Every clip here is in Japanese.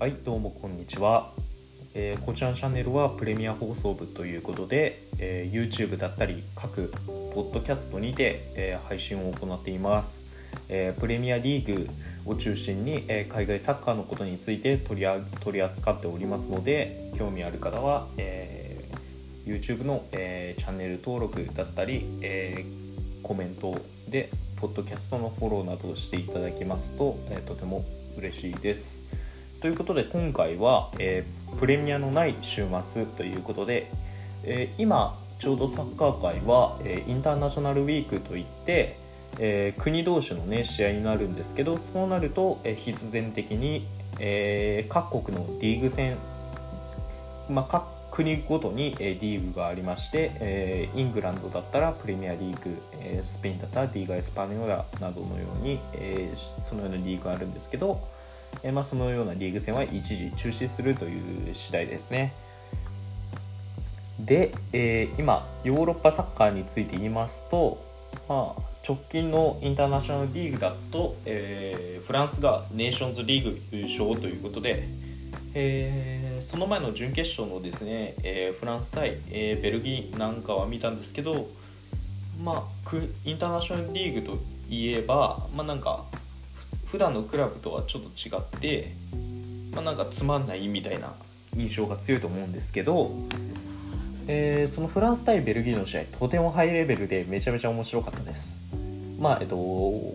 はいどうもこんにちは、えーこちらのチャンネルはプレミア放送部ということで、えー YouTube だったり各ポッドキャストにて、えー配信を行っています、えープレミアリーグを中心に、えー海外サッカーのことについて取りあ取り扱っておりますので興味ある方は、えー YouTube の、えーチャンネル登録だったり、えーコメントでポッドキャストのフォローなどをしていただけますと、えーとても嬉しいです。ということで今回は、えープレミアのない週末ということで、えー今ちょうどサッカー界は、えーインターナショナルウィークといって、え国同士の、ね、試合になるんですけどそうなると、え必然的に、え各国のリーグ戦、まあ、各国ごとに、えリーグがありまして、えイングランドだったらプレミアリーグ、えスペインだったらリーガ・エスパニョラなどのように、えそのようなリーグがあるんですけど、えまあ、そのようなリーグ戦は一時中止するという次第ですね。で、えー今ヨーロッパサッカーについて言いますと、まあ、直近のインターナショナルリーグだと、えーフランスがネーションズリーグ優勝ということで、えーその前の準決勝のですね、えフランス対、えベルギーなんかは見たんですけど、まあ、インターナショナルリーグといえば、まあ、なんか普段のクラブとはちょっと違って、まあ、なんかつまんないみたいな印象が強いと思うんですけど、えーそのフランス対ベルギーの試合とてもハイレベルでめちゃめちゃ面白かったです。まあえっと、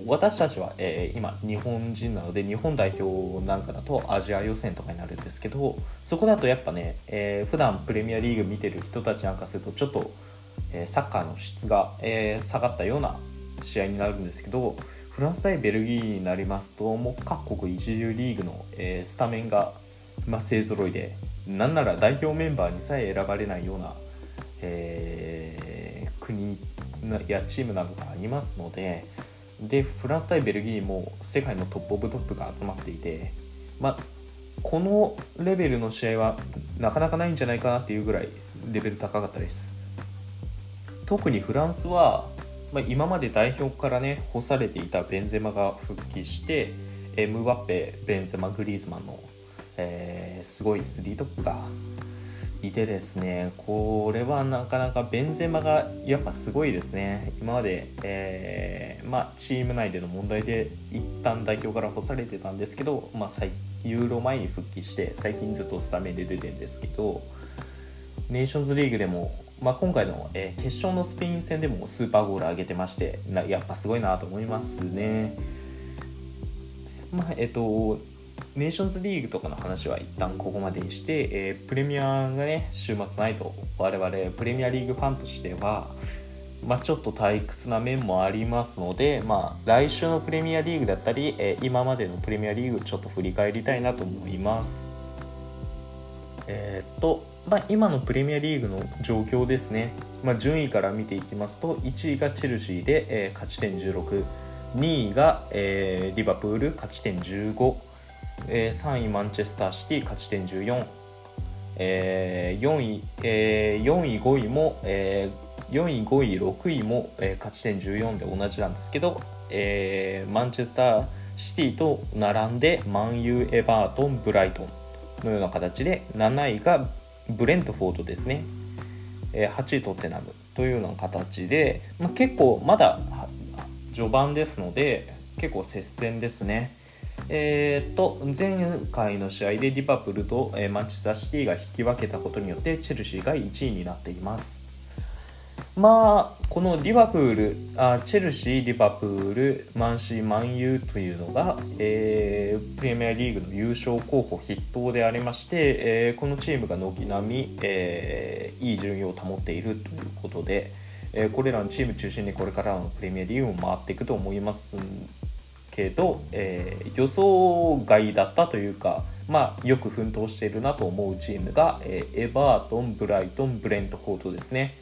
私たちは、えー今日本人なので日本代表なんかだとアジア予選とかになるんですけどそこだとやっぱね、えー普段プレミアリーグ見てる人たちなんかするとちょっと、えーサッカーの質が、えー下がったような試合になるんですけどフランス対ベルギーになりますともう各国一流リーグの、えースタメンが、まあ、勢ぞろいでなんなら代表メンバーにさえ選ばれないような、えー国やチームなどがありますのででフランス対ベルギーも世界のトップオブトップが集まっていて、まあ、このレベルの試合はなかなかないんじゃないかなっていうぐらいレベル高かったです。特にフランスは、まあ、今まで代表からね干されていたベンゼマが復帰してエムバッペベンゼマグリーズマンの、えーすごいスリートップがいてですねこれはなかなかベンゼマがやっぱすごいですね。今まで、えーまあ、チーム内での問題で一旦代表から干されてたんですけど、まあ、最ユーロ前に復帰して最近ずっとスタメンで出てるんですけどネーションズリーグでも、まあ、今回の、えー決勝のスペイン戦でもスーパーゴール上げてましてなやっぱすごいなと思いますね。まあえっとネーションズリーグとかの話は一旦ここまでにして、えープレミアがね週末ないと我々プレミアリーグファンとしては、まあ、ちょっと退屈な面もありますので、まあ、来週のプレミアリーグだったり、えー今までのプレミアリーグちょっと振り返りたいなと思います。えーっとまあ、今のプレミアリーグの状況ですね、まあ、順位から見ていきますと1位がチェルシーで、えー勝ち点16 2位が、えーリバプール勝ち点15、えー3位マンチェスターシティ勝ち点14、えー4位、えー4位5位も、えー4位5位6位も、えー勝ち点14で同じなんですけど、えーマンチェスターシティと並んでマンユーエバートンブライトンのような形で7位がブレントフォードですね、えー8位トッテナムというような形で、まあ、結構まだ序盤ですので結構接戦ですね。えー、と前回の試合でリバプルと、えマンチェスターシティが引き分けたことによってチェルシーが1位になっています。まあこのリバプールあチェルシーリバプールマンシーマンユーというのが、えープレミアリーグの優勝候補筆頭でありまして、えーこのチームが軒並み、えーいい順位を保っているということで、えーこれらのチーム中心にこれからのプレミアリーグも回っていくと思いますけど、えー予想外だったというか、まあ、よく奮闘しているなと思うチームが、えーエバートン、ブライトン、ブレントフォードですね。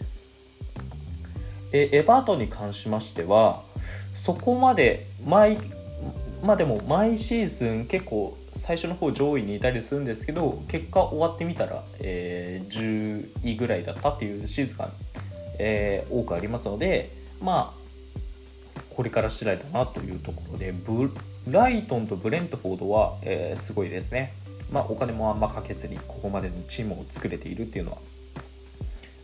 えエバートに関しましてはそこまで毎まあでも毎シーズン結構最初の方上位にいたりするんですけど結果終わってみたら、えー10位ぐらいだったっていうシーズンが、えー多くありますのでまあこれから次第だなというところでブライトンとブレントフォードは、えーすごいですね。まあ、お金もあんまかけずにここまでのチームを作れているっていうのは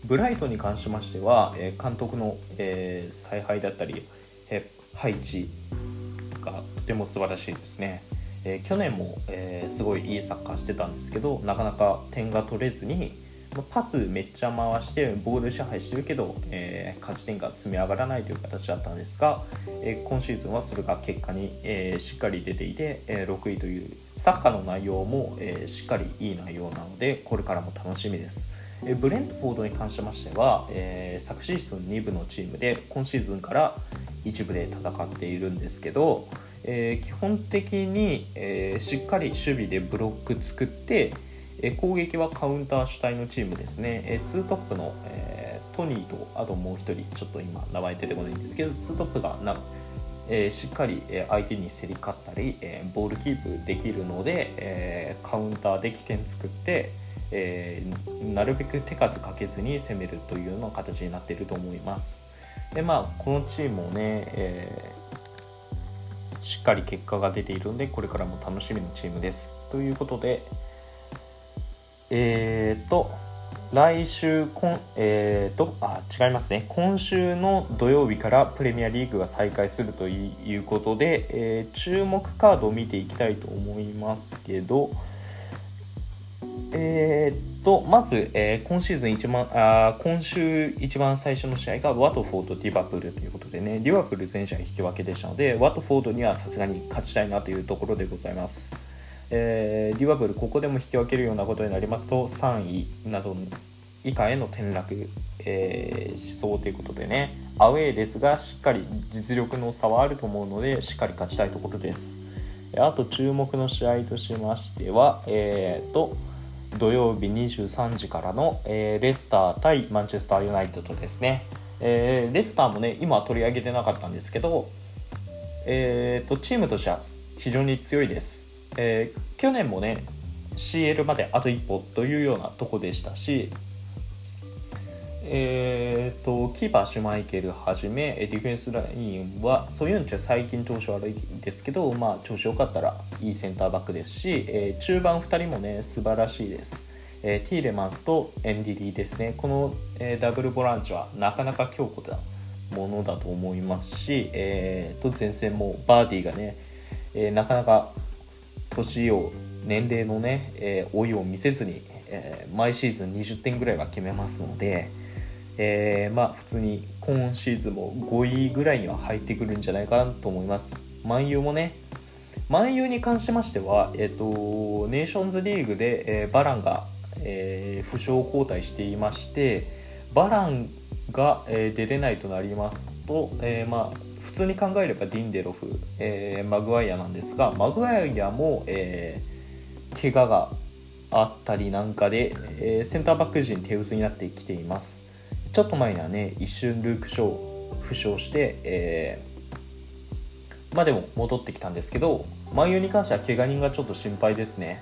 ブライトに関しましては、え監督の、え采配だったり、え配置がとても素晴らしいですね。え去年も、えすごいいいサッカーしてたんですけどなかなか点が取れずにパスめっちゃ回してボール支配してるけど、えー、勝ち点が積み上がらないという形だったんですが、えー、今シーズンはそれが結果に、えー、しっかり出ていて、え6位というサッカーの内容も、えしっかりいい内容なのでこれからも楽しみです。ブレントフォードに関しましては、え昨シーズン2部のチームで今シーズンから1部で戦っているんですけど、え基本的に、えしっかり守備でブロック作ってえ攻撃はカウンター主体のチームですね、えー、2トップの、えー、トニーとあともう1人ちょっと今名前出てこないんですけど2トップがな、えー、しっかり相手に競り勝ったり、えボールキープできるので、えカウンターで起点作って、えなるべく手数かけずに攻めるというような形になっていると思いますでまあこのチームもね、えしっかり結果が出ているのでこれからも楽しみなチームですということで、えー、と、来週、こんえー、っと、あ、違いますね。今週の土曜日からプレミアリーグが再開するということで、えー、注目カードを見ていきたいと思いますけど、えー、っと、まず、えー、今シーズン一番あ、今週一番最初の試合がワトフォード・ディバプルということでね、ディバプル全試合引き分けでしたので、ワトフォードにはさすがに勝ちたいなというところでございます。えー、リバブルここでも引き分けるようなことになりますと3位など以下への転落、えー、しそうということでねアウェーですがしっかり実力の差はあると思うのでしっかり勝ちたいところですあと注目の試合としましてはえー、と土曜日23時からの、えー、レスター対マンチェスターユナイテッドですね、えー、レスターもね今取り上げてなかったんですけど、えーとチームとしては非常に強いです。えー、去年もね CL まであと一歩というようなとこでしたし、えーと、キーパーシュマイケルはじめディフェンスラインはソユンチェ最近調子悪いですけど、まあ、調子良かったらいいセンターバックですし、えー、中盤2人もね素晴らしいです、えー、ティーレマンスとエンディリーですね。この、えー、ダブルボランチはなかなか強固なものだと思いますし、えーと前線もバーディーがね、えー、なかなか年を年齢のね、えー、老いを見せずに、えー、毎シーズン20点ぐらいは決めますので、えー、まあ普通に今シーズンも5位ぐらいには入ってくるんじゃないかなと思います。万有もね、万有に関しましては、えーと、ネーションズリーグで、えー、バランが、えー、負傷交代していましてバランが、えー、出れないとなりますと、えー、まあ普通に考えればディンデロフ、えー、マグワイアなんですがマグワイアも、えー、怪我があったりなんかで、えー、センターバック陣手薄になってきていますちょっと前にはね一瞬ルーク・ショー負傷して、えー、まあでも戻ってきたんですけどマンユに関しては怪我人がちょっと心配ですね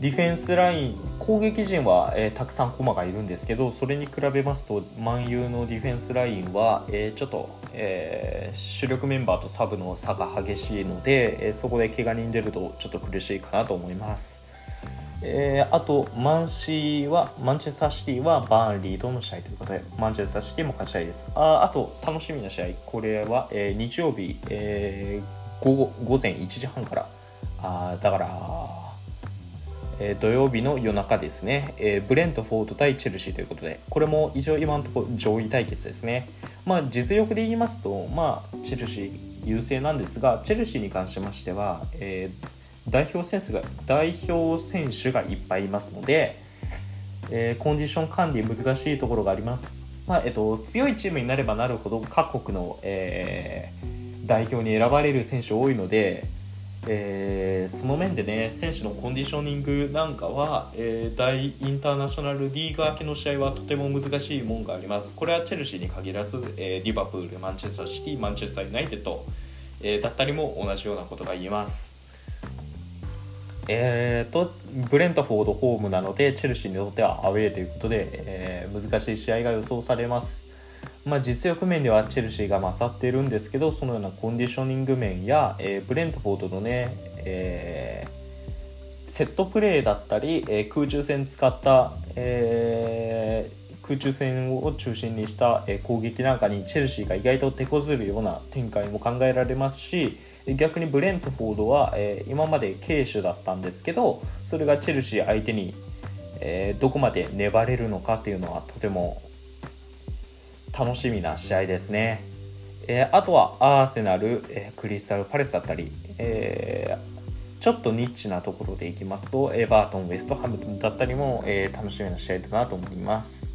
ディフェンスライン攻撃陣は、えー、たくさん駒がいるんですけどそれに比べますと万有のディフェンスラインは、えー、ちょっと、えー、主力メンバーとサブの差が激しいので、えそこで怪我人出るとちょっと苦しいかなと思います。えあとマンシーはマンチェスターシティはバーンリーとの試合ということでマンチェスターシティも勝ちたいです。ああと楽しみな試合。これは、え日曜日、え午後午前1時半から。あだからえ土曜日の夜中ですね、えブレントフォード対チェルシーということで、これも一応今のところ上位対決ですね。まあ、実力で言いますと、まあ、チェルシー優勢なんですが、チェルシーに関しましては、えー、代表選手が代表選手がいっぱいいますので、えー、コンディション管理難しいところがあります。まあえっと、強いチームになればなるほど各国の、えー、代表に選ばれる選手多いので、えー、その面でね選手のコンディショニングなんかは、えー、大インターナショナルリーグ明けの試合はとても難しいもんがありますこれはチェルシーに限らず、えー、リバプールマンチェスターシティマンチェスターユナイテッド、えだったりも同じようなことが言えますえーと、ブレントフォードホームなのでチェルシーにとってはアウェーということで、え難しい試合が予想されます。まあ、実力面ではチェルシーが勝っているんですけどそのようなコンディショニング面や、えー、ブレントフォードのね、えー、セットプレーだったり、え、空中戦使った、え、空中戦を中心にした、え攻撃なんかにチェルシーが意外と手こずるような展開も考えられますし逆にブレントフォードは、え今まで軽手だったんですけどそれがチェルシー相手に、えどこまで粘れるのかっていうのはとても楽しみな試合ですね。えあとはアーセナル、えクリスタルパレスだったり、えちょっとニッチなところでいきますと、エバートン、ウェストハムだったりも、え、楽しみな試合だなと思います。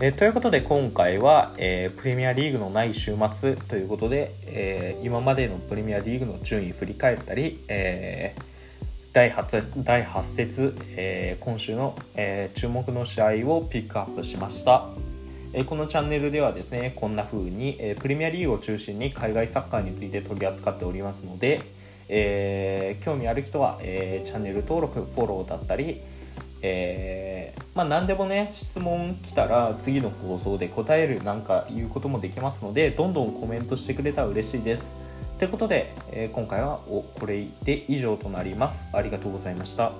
え、ということで今回は、えー、プレミアリーグのない週末ということで、えー、今までのプレミアリーグの順位振り返ったり、えー、第 8, 第8節、えー、今週の、えー、注目の試合をピックアップしました。えこのチャンネルではですねこんな風に、えプレミアリーグを中心に海外サッカーについて取り扱っておりますので、え、興味ある人は、え、チャンネル登録フォローだったり、えー、まあ何でもね質問来たら次の放送で答えるなんかいうこともできますのでどんどんコメントしてくれたら嬉しいです。ということで、えー、今回はおこれで以上となります。ありがとうございました。